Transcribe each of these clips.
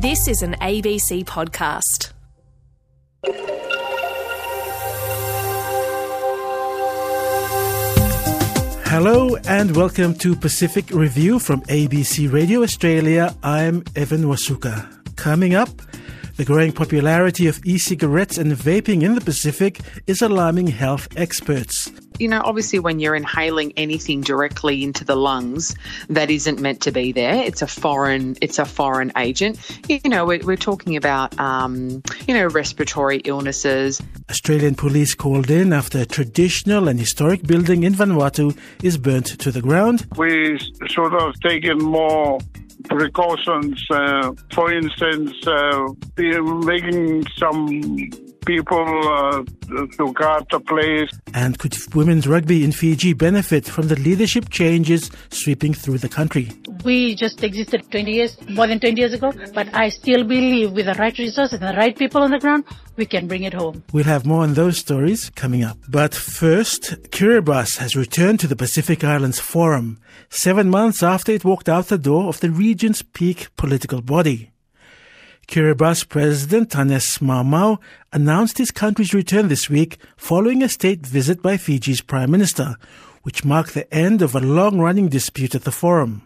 This is an ABC podcast. Hello and welcome to Pacific Review from ABC Radio Australia. I'm Evan Wasuka. Coming up, the growing popularity of e cigarettes and vaping in the Pacific is alarming health experts. You know, obviously, when you're inhaling anything directly into the lungs that isn't meant to be there, it's a foreign, it's a foreign agent. You know, we're, we're talking about, um, you know, respiratory illnesses. Australian police called in after a traditional and historic building in Vanuatu is burnt to the ground. We should have taken more precautions. Uh, for instance, uh, making some people uh, to guard the place. And could women's rugby in Fiji benefit from the leadership changes sweeping through the country? We just existed 20 years, more than 20 years ago, but I still believe with the right resources and the right people on the ground, we can bring it home. We'll have more on those stories coming up. But first, Kiribati has returned to the Pacific Islands Forum, seven months after it walked out the door of the region's peak political body. Kiribati President Taneti Maamau announced his country's return this week following a state visit by Fiji's Prime Minister, which marked the end of a long-running dispute at the forum.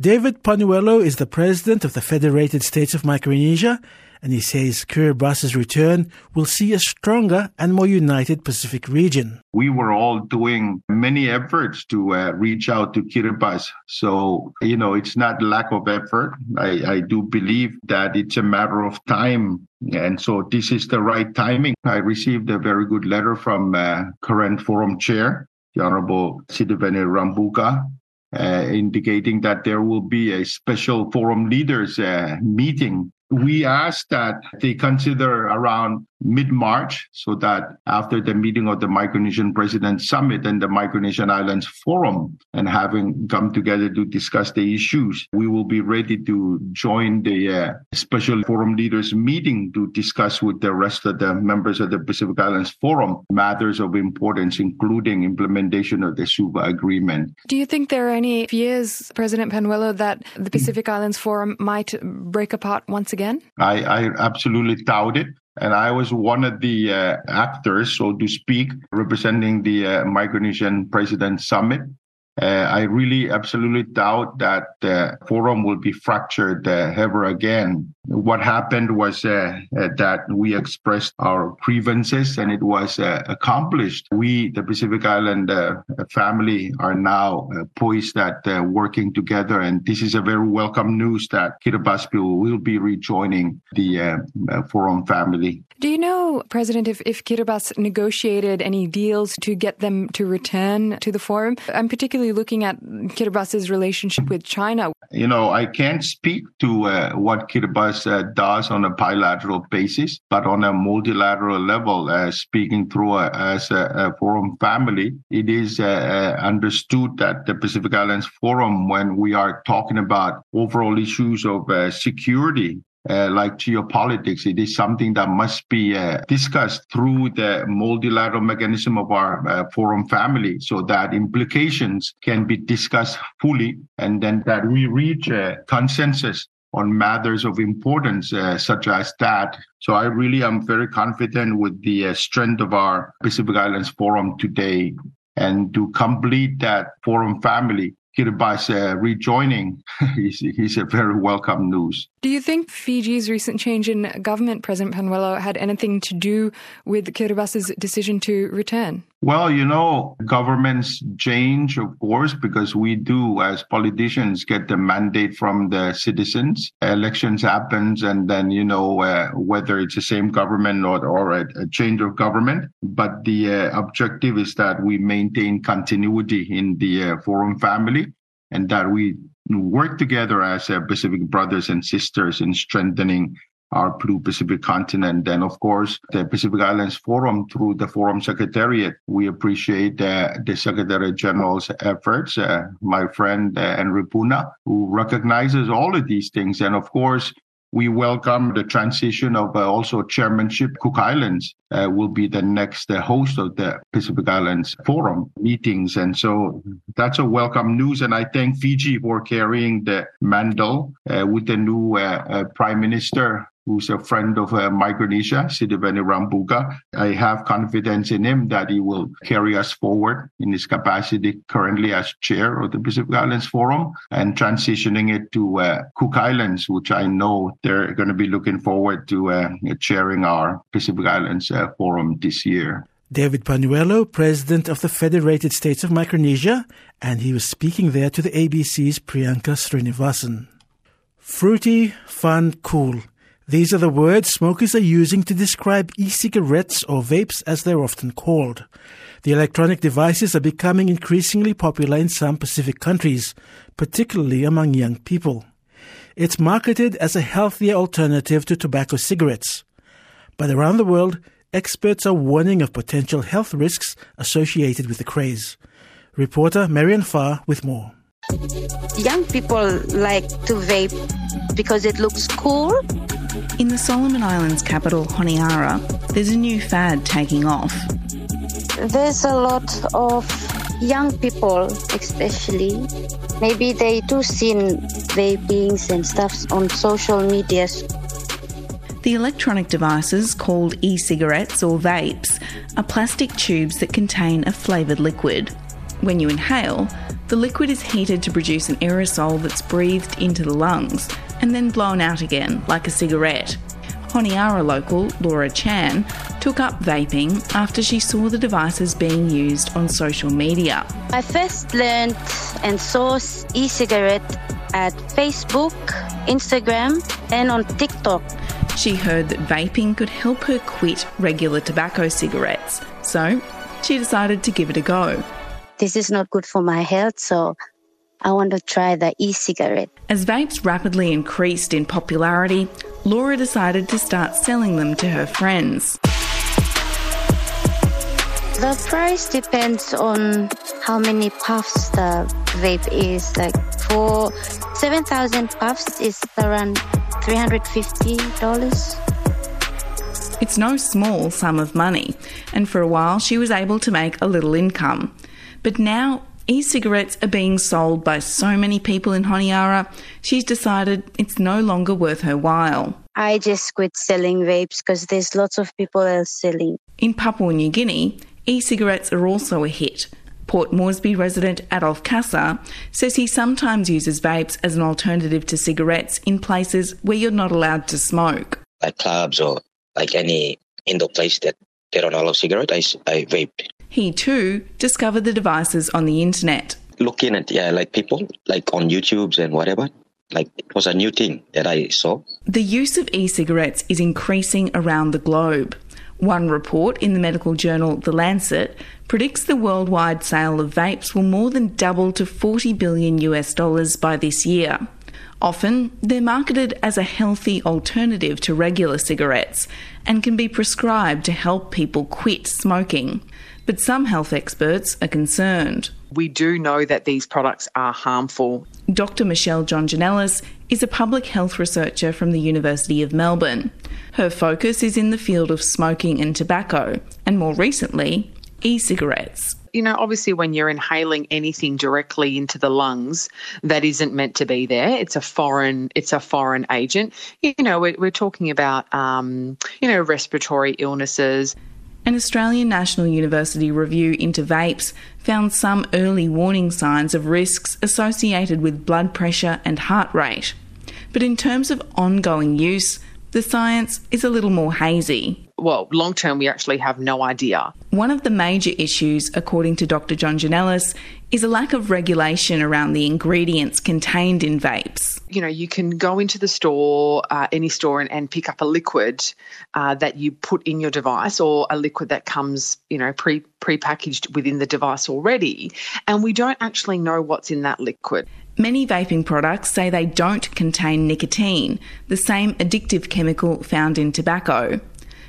David Panuelo is the president of the Federated States of Micronesia and he says Kiribati's return will see a stronger and more united Pacific region. We were all doing many efforts to uh, reach out to Kiribati. So, you know, it's not lack of effort. I, I do believe that it's a matter of time and so this is the right timing. I received a very good letter from uh, current forum chair, the Honorable Sitiveni Rabuka, uh, indicating that there will be a special forum leaders uh, meeting we ask that they consider around mid March so that after the meeting of the Micronesian President Summit and the Micronesian Islands Forum and having come together to discuss the issues, we will be ready to join the uh, special forum leaders meeting to discuss with the rest of the members of the Pacific Islands Forum matters of importance, including implementation of the Suva Agreement. Do you think there are any fears, President Panuelo, that the Pacific Islands Forum might break apart once again? I, I absolutely doubt it. And I was one of the uh, actors, so to speak, representing the uh, Micronesian President Summit. Uh, I really absolutely doubt that the forum will be fractured uh, ever again. What happened was uh, uh that we expressed our grievances and it was uh, accomplished. We, the Pacific Island uh, family, are now poised at working together. And this is a very welcome news that Kiribati will be rejoining the forum family. Do you know, President, if, if Kiribati negotiated any deals to get them to return to the forum? I'm particularly looking at Kiribati's relationship with China. You know, I can't speak to uh, what Kiribati uh, does on a bilateral basis, but on a multilateral level, uh, speaking through a, as a, a, forum family, it is uh, uh, understood that the Pacific Islands Forum, when we are talking about overall issues of uh, security uh, like geopolitics. It is something that must be uh, discussed through the multilateral mechanism of our uh, forum family so that implications can be discussed fully and then that we reach a consensus on matters of importance uh, such as that. So I really am very confident with the uh, strength of our Pacific Islands Forum today. And to complete that forum family, Kiribati uh, rejoining is a very welcome news. Do you think Fiji's recent change in government, President Panuelo, had anything to do with Kiribati's decision to return? Well, you know, governments change, of course, because we do, as politicians, get the mandate from the citizens. Elections happens, and then you know uh, whether it's the same government or or a, a change of government. But the uh, objective is that we maintain continuity in the uh, forum family, and that we work together as uh, Pacific brothers and sisters in strengthening our Blue Pacific continent. And of course, the Pacific Islands Forum through the Forum Secretariat. We appreciate uh, the Secretary General's efforts, uh, my friend uh, Henry Puna, who recognizes all of these things. And of course, we welcome the transition of uh, also chairmanship. Cook Islands uh, will be the next uh, host of the Pacific Islands Forum meetings. And so that's a welcome news. And I thank Fiji for carrying the mantle uh, with the new uh, uh, Prime Minister who's a friend of uh, Micronesia, Sitiveni Rabuka. I have confidence in him that he will carry us forward in his capacity currently as chair of the Pacific Islands Forum and transitioning it to uh, Cook Islands, which I know they're going to be looking forward to uh, chairing our Pacific Islands uh, Forum this year. David Panuelo, president of the Federated States of Micronesia, and he was speaking there to the ABC's Priyanka Srinivasan. Fruity, fun, cool. These are the words smokers are using to describe e-cigarettes or vapes as they're often called. The electronic devices are becoming increasingly popular in some Pacific countries, particularly among young people. It's marketed as a healthier alternative to tobacco cigarettes. But around the world, experts are warning of potential health risks associated with the craze. Reporter Marian Faa with more. Young people like to vape because it looks cool in the Solomon Islands capital, Honiara, there's a new fad taking off. There's a lot of young people, especially. Maybe they do see vapings and stuff on social medias. The electronic devices, called e cigarettes or vapes, are plastic tubes that contain a flavoured liquid. When you inhale, the liquid is heated to produce an aerosol that's breathed into the lungs and then blown out again like a cigarette. Honiara local Laura Chan took up vaping after she saw the devices being used on social media. I first learned and saw e cigarette at Facebook, Instagram, and on TikTok. She heard that vaping could help her quit regular tobacco cigarettes, so she decided to give it a go. This is not good for my health, so I want to try the e cigarette. As vapes rapidly increased in popularity, Laura decided to start selling them to her friends. The price depends on how many puffs the vape is. Like for 7,000 puffs, is around $350. It's no small sum of money, and for a while she was able to make a little income. But now E cigarettes are being sold by so many people in Honiara, she's decided it's no longer worth her while. I just quit selling vapes because there's lots of people else selling. In Papua New Guinea, e cigarettes are also a hit. Port Moresby resident Adolf Kasser says he sometimes uses vapes as an alternative to cigarettes in places where you're not allowed to smoke. Like clubs or like any indoor place that they don't allow cigarettes, I, I vaped. He too discovered the devices on the internet. Looking at yeah, like people like on YouTube's and whatever, like it was a new thing that I saw. The use of e-cigarettes is increasing around the globe. One report in the medical journal The Lancet predicts the worldwide sale of vapes will more than double to 40 billion US dollars by this year. Often, they're marketed as a healthy alternative to regular cigarettes and can be prescribed to help people quit smoking. But some health experts are concerned. We do know that these products are harmful. Dr. Michelle Jongenelis is a public health researcher from the University of Melbourne. Her focus is in the field of smoking and tobacco, and more recently, e cigarettes you know, obviously when you're inhaling anything directly into the lungs that isn't meant to be there, it's a foreign, it's a foreign agent. You know, we're, we're talking about, um, you know, respiratory illnesses. An Australian National University review into vapes found some early warning signs of risks associated with blood pressure and heart rate. But in terms of ongoing use, the science is a little more hazy. Well, long term, we actually have no idea. One of the major issues, according to Dr. Jongenelis, is a lack of regulation around the ingredients contained in vapes. You know, you can go into the store, uh, any store, and, and, pick up a liquid uh, that you put in your device or a liquid that comes, you know, pre pre-packaged within the device already. And we don't actually know what's in that liquid. Many vaping products say they don't contain nicotine, the same addictive chemical found in tobacco.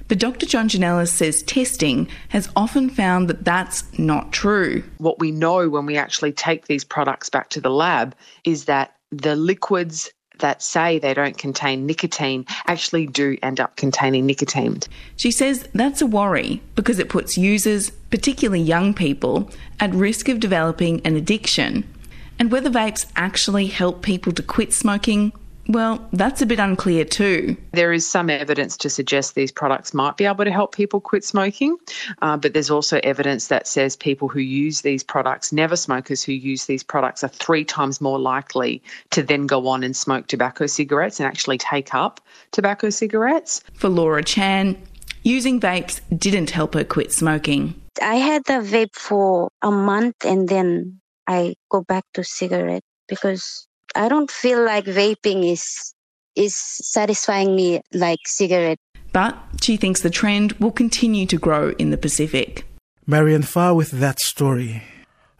But Dr. Jongenelis says testing has often found that that's not true. What we know when we actually take these products back to the lab is that the liquids that say they don't contain nicotine actually do end up containing nicotine. She says that's a worry because it puts users, particularly young people, at risk of developing an addiction. And whether vapes actually help people to quit smoking well, that's a bit unclear too. There is some evidence to suggest these products might be able to help people quit smoking, uh, but there's also evidence that says people who use these products, never smokers who use these products, are three times more likely to then go on and smoke tobacco cigarettes and actually take up tobacco cigarettes. For Laura Chan, using vapes didn't help her quit smoking. I had a vape for a month and then I go back to cigarette because I don't feel like vaping is is satisfying me like cigarette. But she thinks the trend will continue to grow in the Pacific. Marian Faa with that story.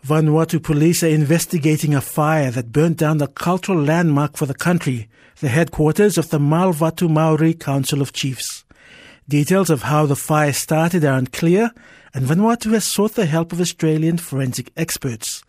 Vanuatu police are investigating a fire that burnt down the cultural landmark for the country, the headquarters of the Malvatumauri Council of Chiefs. Details of how the fire started are unclear, and Vanuatu has sought the help of Australian forensic experts.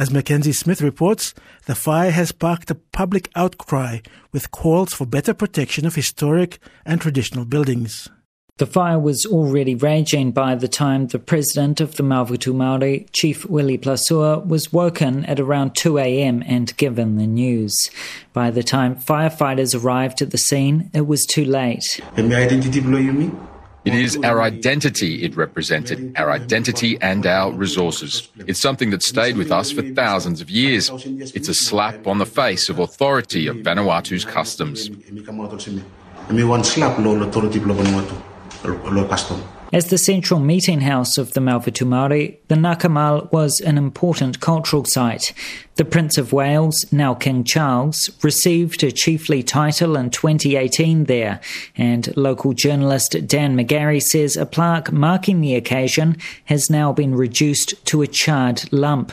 As Mackenzie Smith reports, the fire has sparked a public outcry with calls for better protection of historic and traditional buildings. The fire was already raging by the time the president of the Malvatumauri, Chief Willie Plasua, was woken at around 2 a.m. and given the news. By the time firefighters arrived at the scene, it was too late. It is our identity it represented, our identity and our resources. It's something that stayed with us for thousands of years. It's a slap on the face of authority of Vanuatu's customs. As the central meeting house of the Malvatu the Nakamal was an important cultural site. The Prince of Wales, now King Charles, received a chiefly title in 2018 there, and local journalist Dan McGarry says a plaque marking the occasion has now been reduced to a charred lump.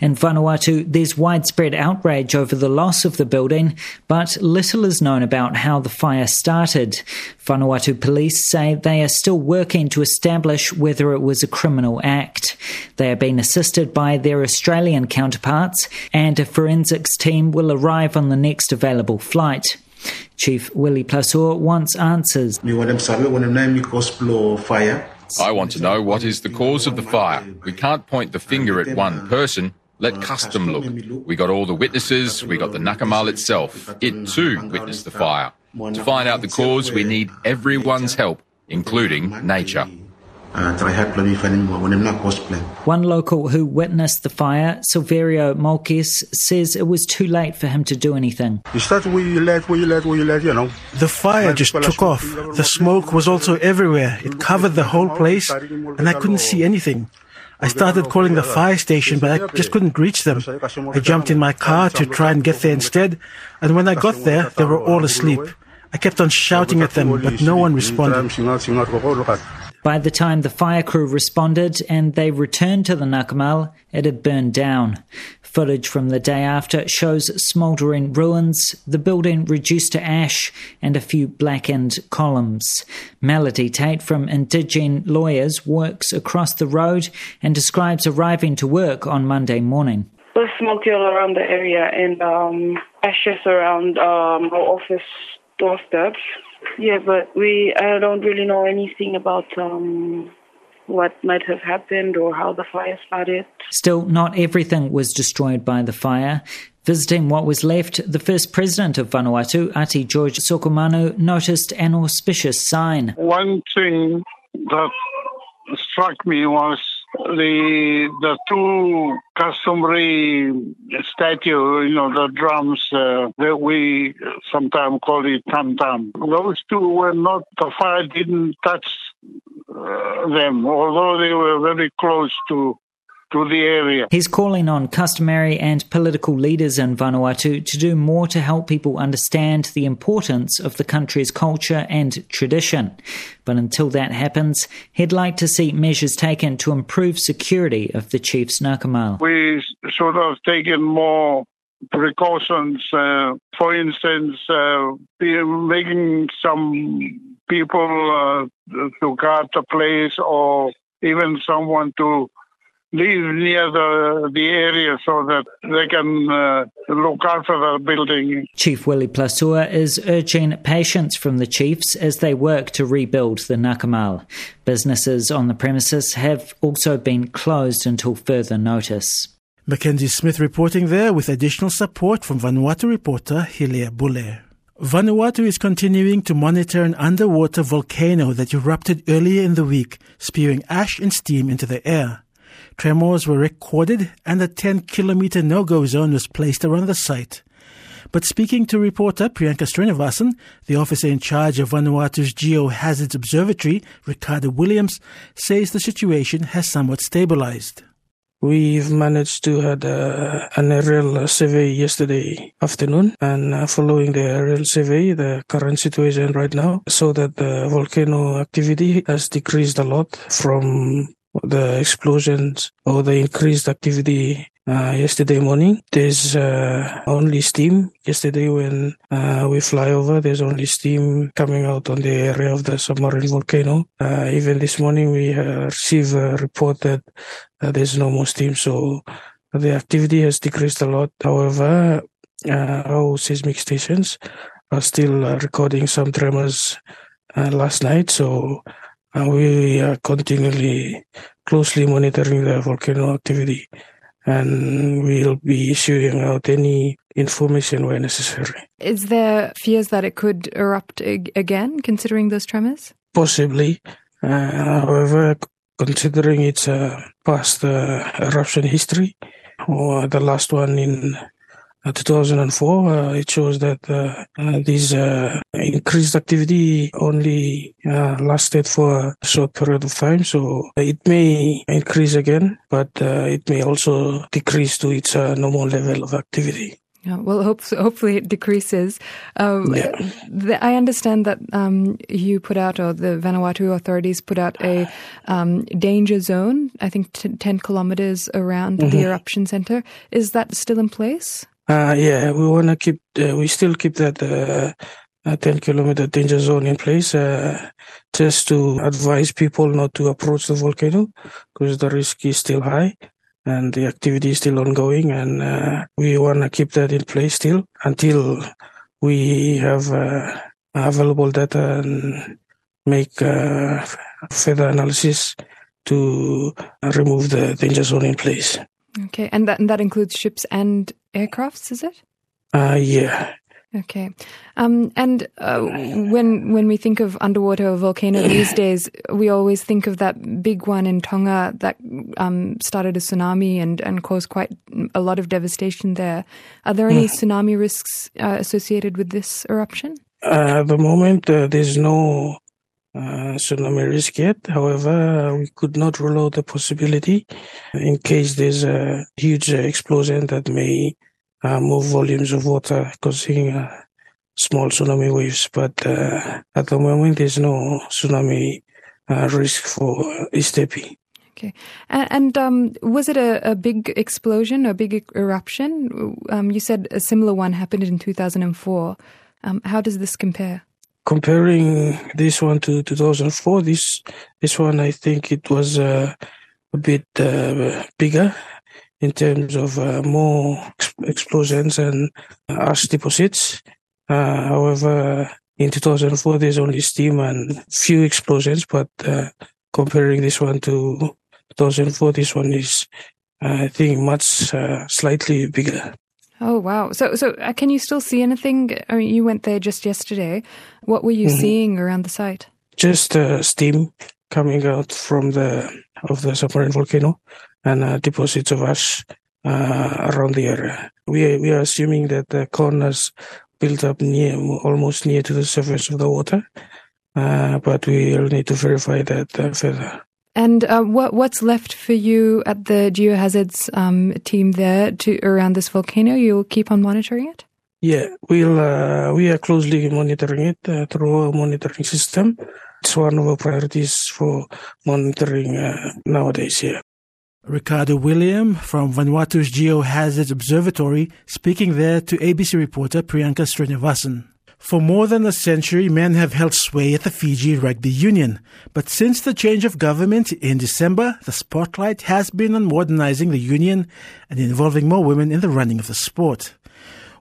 In Vanuatu, there's widespread outrage over the loss of the building, but little is known about how the fire started. Vanuatu police say they are still working to establish whether it was a criminal act. They are being assisted by their Australian counterparts, and a forensics team will arrive on the next available flight. Chief Willie Plasua wants answers. I want to know what is the cause of the fire. We can't point the finger at one person. Let custom look. We got all the witnesses, we got the Nakamal itself. It too witnessed the fire. To find out the cause, we need everyone's help, including nature. One local who witnessed the fire, Silverio Molkes, says it was too late for him to do anything. The fire just took off. The smoke was also everywhere. It covered the whole place, and I couldn't see anything. I started calling the fire station, but I just couldn't reach them. I jumped in my car to try and get there instead, and when I got there, they were all asleep. I kept on shouting at them, but no one responded. By the time the fire crew responded and they returned to the Nakamal, it had burned down. Footage from the day after shows smouldering ruins, the building reduced to ash, and a few blackened columns. Melody Tate from Indigene Lawyers works across the road and describes arriving to work on Monday morning. There's smoke all around the area and um, ashes around um, our office doorsteps. Yeah, but we I don't really know anything about um, what might have happened or how the fire started. Still, not everything was destroyed by the fire. Visiting what was left, the first president of Vanuatu, Ati George Sokomanu, noticed an auspicious sign. One thing that struck me was the the two customary statue, you know, the drums uh, that we sometimes call it tam tam. Those two were not. The fire didn't touch uh, them, although they were very close to to the area. He's calling on customary and political leaders in Vanuatu to do more to help people understand the importance of the country's culture and tradition. But until that happens, he'd like to see measures taken to improve security of the chief's Nakamal. We should have taken more precautions. Uh, for instance, uh, making some people uh, to guard the place or even someone to live near the, the area so that they can uh, look after the building. Chief Willie Plasua is urging patience from the chiefs as they work to rebuild the Nakamal. Businesses on the premises have also been closed until further notice. Mackenzie Smith reporting there with additional support from Vanuatu reporter Hilia Bule. Vanuatu is continuing to monitor an underwater volcano that erupted earlier in the week, spewing ash and steam into the air. Tremors were recorded and a 10 kilometer no go zone was placed around the site. But speaking to reporter Priyanka Srinivasan, the officer in charge of Vanuatu's Geohazards Observatory, Ricardo Williams, says the situation has somewhat stabilized. We've managed to had uh, an aerial survey yesterday afternoon, and uh, following the aerial survey, the current situation right now, so that the volcano activity has decreased a lot from the explosions or the increased activity uh, yesterday morning. There's uh, only steam. Yesterday, when uh, we fly over, there's only steam coming out on the area of the submarine volcano. Uh, even this morning, we uh, received a report that uh, there's no more steam. So the activity has decreased a lot. However, our seismic stations are still recording some tremors last night. So we are continually closely monitoring the volcano activity and we'll be issuing out any information where necessary. Is there fears that it could erupt again, considering those tremors? Possibly. Uh, however, considering its uh, past uh, eruption history, or the last one in 2004, uh, it shows that uh, this increased activity only lasted for a short period of time. So it may increase again, but it may also decrease to its normal level of activity. Yeah, well, hope, hopefully it decreases. Um, yeah. the, I understand that um, you put out, or the Vanuatu authorities put out a um, danger zone, I think t- 10 kilometers around mm-hmm. the eruption center. Is that still in place? Uh, yeah, we want to keep, uh, we still keep that uh, 10 kilometer danger zone in place uh, just to advise people not to approach the volcano because the risk is still high and the activity is still ongoing. And uh, we want to keep that in place still until we have uh, available data and make further analysis to remove the danger zone in place. Okay, and that and that includes ships and aircrafts, is it? Uh, yeah. Okay, um, and uh, when when we think of underwater volcano these days, we always think of that big one in Tonga that um, started a tsunami and, and caused quite a lot of devastation there. Are there any mm. tsunami risks uh, associated with this eruption? Uh, at the moment, uh, there's no uh, tsunami risk yet. However, we could not rule out the possibility in case there's a huge explosion that may uh, move volumes of water, causing uh, small tsunami waves. But uh, at the moment, there's no tsunami uh, risk for East Epi. Okay. And, and um, was it a, a, big explosion, a big eruption? Um, you said a similar one happened in 2004. Um, how does this compare? Comparing this one to 2004, this this one I think it was uh, a bit uh, bigger in terms of uh, more ex- explosions and ash deposits. Uh, however, in 2004 there's only steam and few explosions, but uh, comparing this one to 2004, this one is I think much uh, slightly bigger. Oh wow! So so uh, can you still see anything? I mean, you went there just yesterday. What were you mm-hmm. seeing around the site? Just uh, steam coming out from the of the submarine volcano and uh, deposits of ash uh, around the area. We we are assuming that the corners built up near almost near to the surface of the water, uh, but we will need to verify that uh, further. And uh, what what's left for you at the geohazards um, team there to around this volcano? You'll keep on monitoring it. Yeah, we'll uh, we are closely monitoring it uh, through our monitoring system. It's one of our priorities for monitoring uh, nowadays. Yeah. Ricardo William from Vanuatu's Geohazards Observatory speaking there to ABC reporter Priyanka Srinivasan. For more than a century, men have held sway at the Fiji Rugby Union. But since the change of government in December, the spotlight has been on modernizing the union and involving more women in the running of the sport.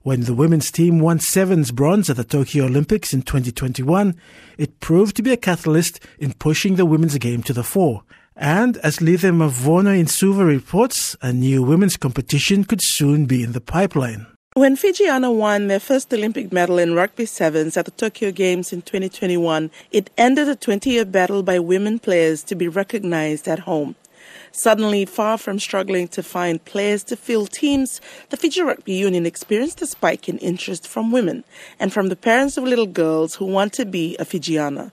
When the women's team won sevens bronze at the Tokyo Olympics in 2021, it proved to be a catalyst in pushing the women's game to the fore. And as Lice Movono in Suva reports, a new women's competition could soon be in the pipeline. When Fijiana won their first Olympic medal in rugby sevens at the Tokyo Games in 2021, it ended a 20 year battle by women players to be recognized at home. Suddenly, far from struggling to find players to fill teams, the Fiji Rugby Union experienced a spike in interest from women and from the parents of little girls who want to be a Fijiana.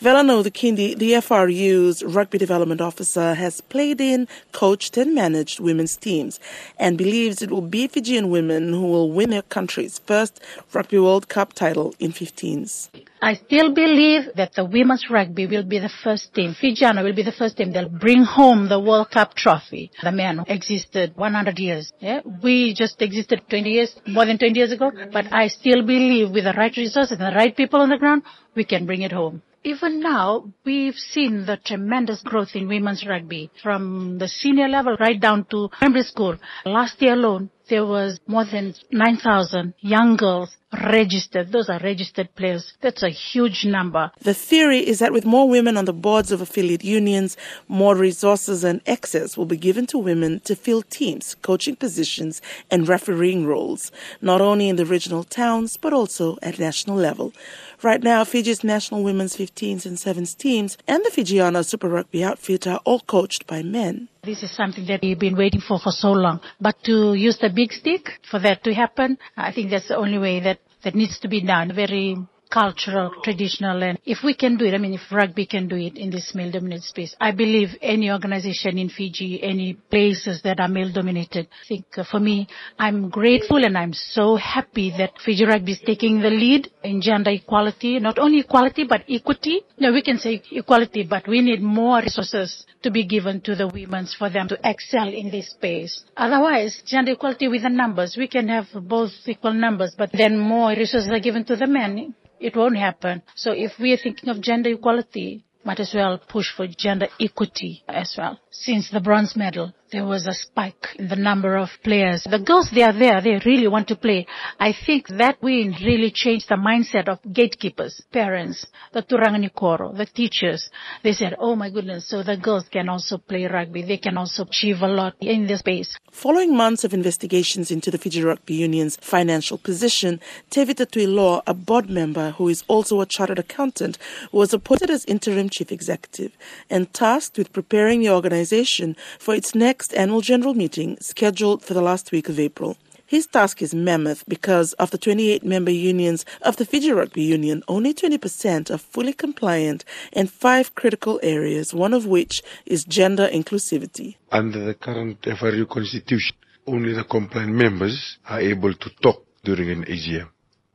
Velano Kindi, the FRU's rugby development officer, has played in, coached, and managed women's teams and believes it will be Fijian women who will win their country's first Rugby World Cup title in 15s. I still believe that the women's rugby will be the first team. Fijiana will be the first team. They'll bring home the World Cup trophy. The men existed 100 years. Yeah? We just existed 20 years, more than 20 years ago. But I still believe with the right resources and the right people on the ground, we can bring it home even now, we've seen the tremendous growth in women's rugby from the senior level right down to primary school. Last year alone, there was more than 9,000 young girls registered. Those are registered players. That's a huge number. The theory is that with more women on the boards of affiliate unions, more resources and access will be given to women to fill teams, coaching positions, and refereeing roles, not only in the regional towns, but also at national level. Right now, Fiji's national women's 15s and 7s teams and the Fijiana Super Rugby outfit are all coached by men. This is something that we've been waiting for for so long. But to use the big stick for that to happen, I think that's the only way that, that needs to be done. Very cultural, traditional, and if we can do it, I mean, if rugby can do it in this male-dominated space, I believe any organization in Fiji, any places that are male-dominated, I think uh, for me, I'm grateful and I'm so happy that Fiji Rugby is taking the lead in gender equality, not only equality, but equity. No, we can say equality, but we need more resources to be given to the women for them to excel in this space. Otherwise, gender equality with the numbers, we can have both equal numbers, but then more resources are given to the men it won't happen. So if we are thinking of gender equality, might as well push for gender equity as well. Since the bronze medal, there was a spike in the number of players. The girls, they are there. They really want to play. I think that win really changed the mindset of gatekeepers, parents, the Turaga ni Koro, the teachers. They said, oh my goodness, so the girls can also play rugby. They can also achieve a lot in this space. Following months of investigations into the Fiji Rugby Union's financial position, Tevita Tuiloa, a board member who is also a chartered accountant, was appointed as interim chief executive and tasked with preparing the organization for its next next annual general meeting scheduled for the last week of April. His task is mammoth because of the 28 member unions of the Fiji Rugby Union, only 20% are fully compliant in five critical areas, one of which is gender inclusivity. Under the current FRU constitution, only the compliant members are able to talk during an AGM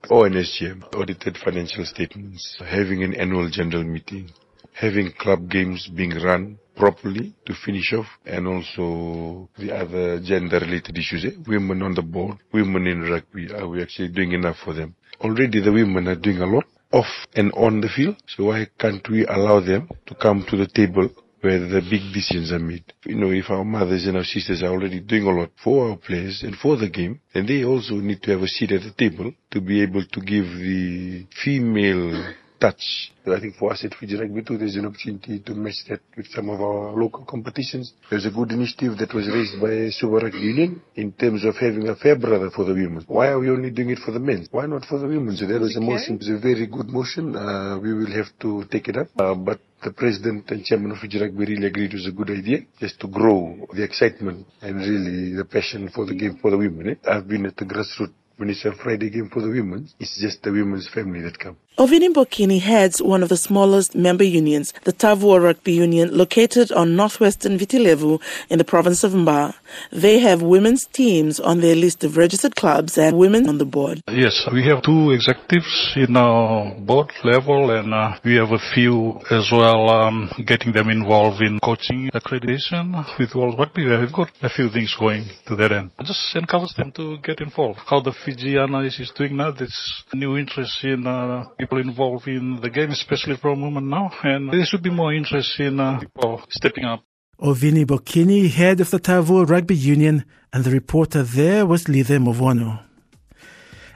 or an SGM, audited financial statements, having an annual general meeting, having club games being run properly to finish off and also the other gender related issues. Eh? Women on the board, women in rugby, are we actually doing enough for them? Already the women are doing a lot off and on the field, so why can't we allow them to come to the table where the big decisions are made. You know, if our mothers and our sisters are already doing a lot for our players and for the game, then they also need to have a seat at the table to be able to give the female touch. I think for us at Fiji Rugby too, there's an opportunity to match that with some of our local competitions. There's a good initiative that was raised by Suva Rugby Union in terms of having a Farebrother for the women. Why are we only doing it for the men? Why not for the women? So that was a motion. It's a very good motion. Uh, we will have to take it up. Uh, but the president and chairman of Fiji Rugby really agreed it was a good idea just to grow the excitement and really the passion for the game for the women. Eh? I've been at the grassroots when it's a Friday game for the women, it's just the women's family that come. Ovini Bokini heads one of the smallest member unions, the Tavua Rugby Union, located on northwestern Viti Levu in the province of Mba. They have women's teams on their list of registered clubs and women on the board. Yes, we have two executives in our board level and uh, we have a few as well um, getting them involved in coaching accreditation with World Rugby. We've got a few things going to that end. I just encourage them to get involved. How the Fijiana is doing now, there's new interest in uh, people involved in the game, especially from women now, and there should be more interest in uh, people stepping up. Ovini Bokini, head of the Tavua Rugby Union, and the reporter there was Lice Movono.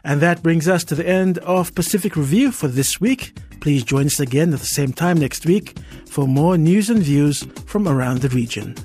And that brings us to the end of Pacific Review for this week. Please join us again at the same time next week for more news and views from around the region.